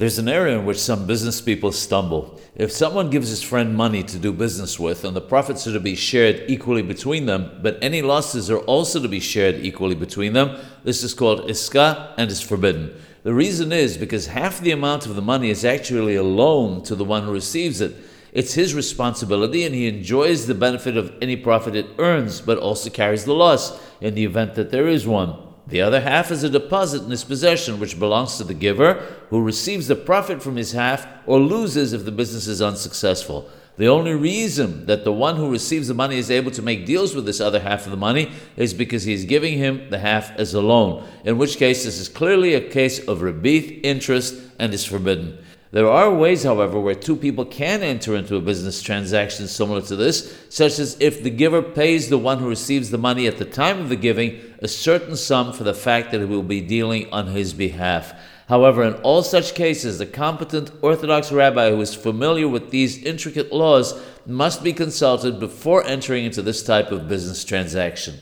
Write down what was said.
There's an area in which some business people stumble. If someone gives his friend money to do business with, and the profits are to be shared equally between them, but any losses are also to be shared equally between them, this is called isqa and is forbidden. The reason is because half the amount of the money is actually a loan to the one who receives it. It's his responsibility and he enjoys the benefit of any profit it earns, but also carries the loss in the event that there is one. The other half is a deposit in his possession, which belongs to the giver, who receives the profit from his half or loses if the business is unsuccessful. The only reason that the one who receives the money is able to make deals with this other half of the money is because he is giving him the half as a loan, in which case this is clearly a case of rebith interest and is forbidden. There are ways, however, where two people can enter into a business transaction similar to this, such as if the giver pays the one who receives the money at the time of the giving a certain sum for the fact that he will be dealing on his behalf. However, in all such cases, the competent Orthodox rabbi who is familiar with these intricate laws must be consulted before entering into this type of business transaction.